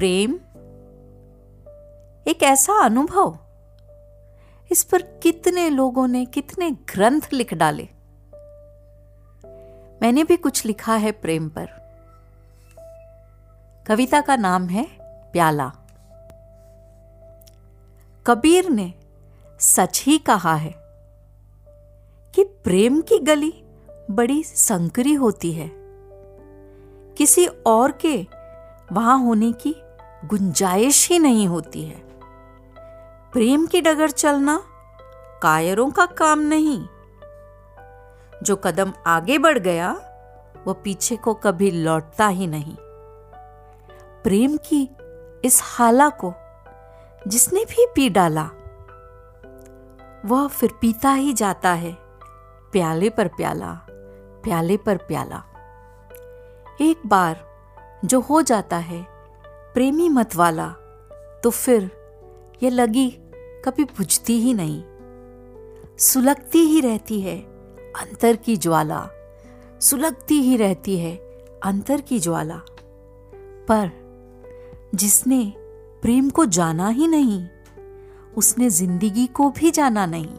प्रेम एक ऐसा अनुभव। इस पर कितने लोगों ने कितने ग्रंथ लिख डाले। मैंने भी कुछ लिखा है प्रेम पर। कविता का नाम है प्याला। कबीर ने सच ही कहा है कि प्रेम की गली बड़ी संकरी होती है। किसी और के वहाँ होने की गुंजाइश ही नहीं होती है। प्रेम की डगर चलना कायरों का काम नहीं। जो कदम आगे बढ़ गया, वो पीछे को कभी लौटता ही नहीं। प्रेम की इस हाला को जिसने भी पी डाला, वह फिर पीता ही जाता है, प्याले पर प्याला, प्याले पर प्याला। एक बार जो हो जाता है प्रेमी मत वाला। तो फिर ये लगी कभी बुझती ही नहीं। सुलगती ही रहती है अंतर की ज्वाला। सुलगती ही रहती है अंतर की ज्वाला। पर जिसने प्रेम को जाना ही नहीं, उसने ज़िंदगी को भी जाना नहीं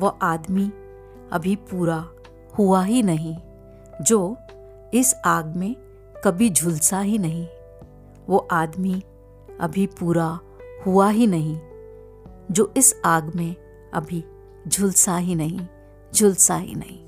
वह आदमी अभी पूरा हुआ ही नहीं, जो इस आग में कभी झुलसा ही नहीं। वो आदमी अभी पूरा हुआ ही नहीं, जो इस आग में अभी झुलसा ही नहीं, झुलसा ही नहीं।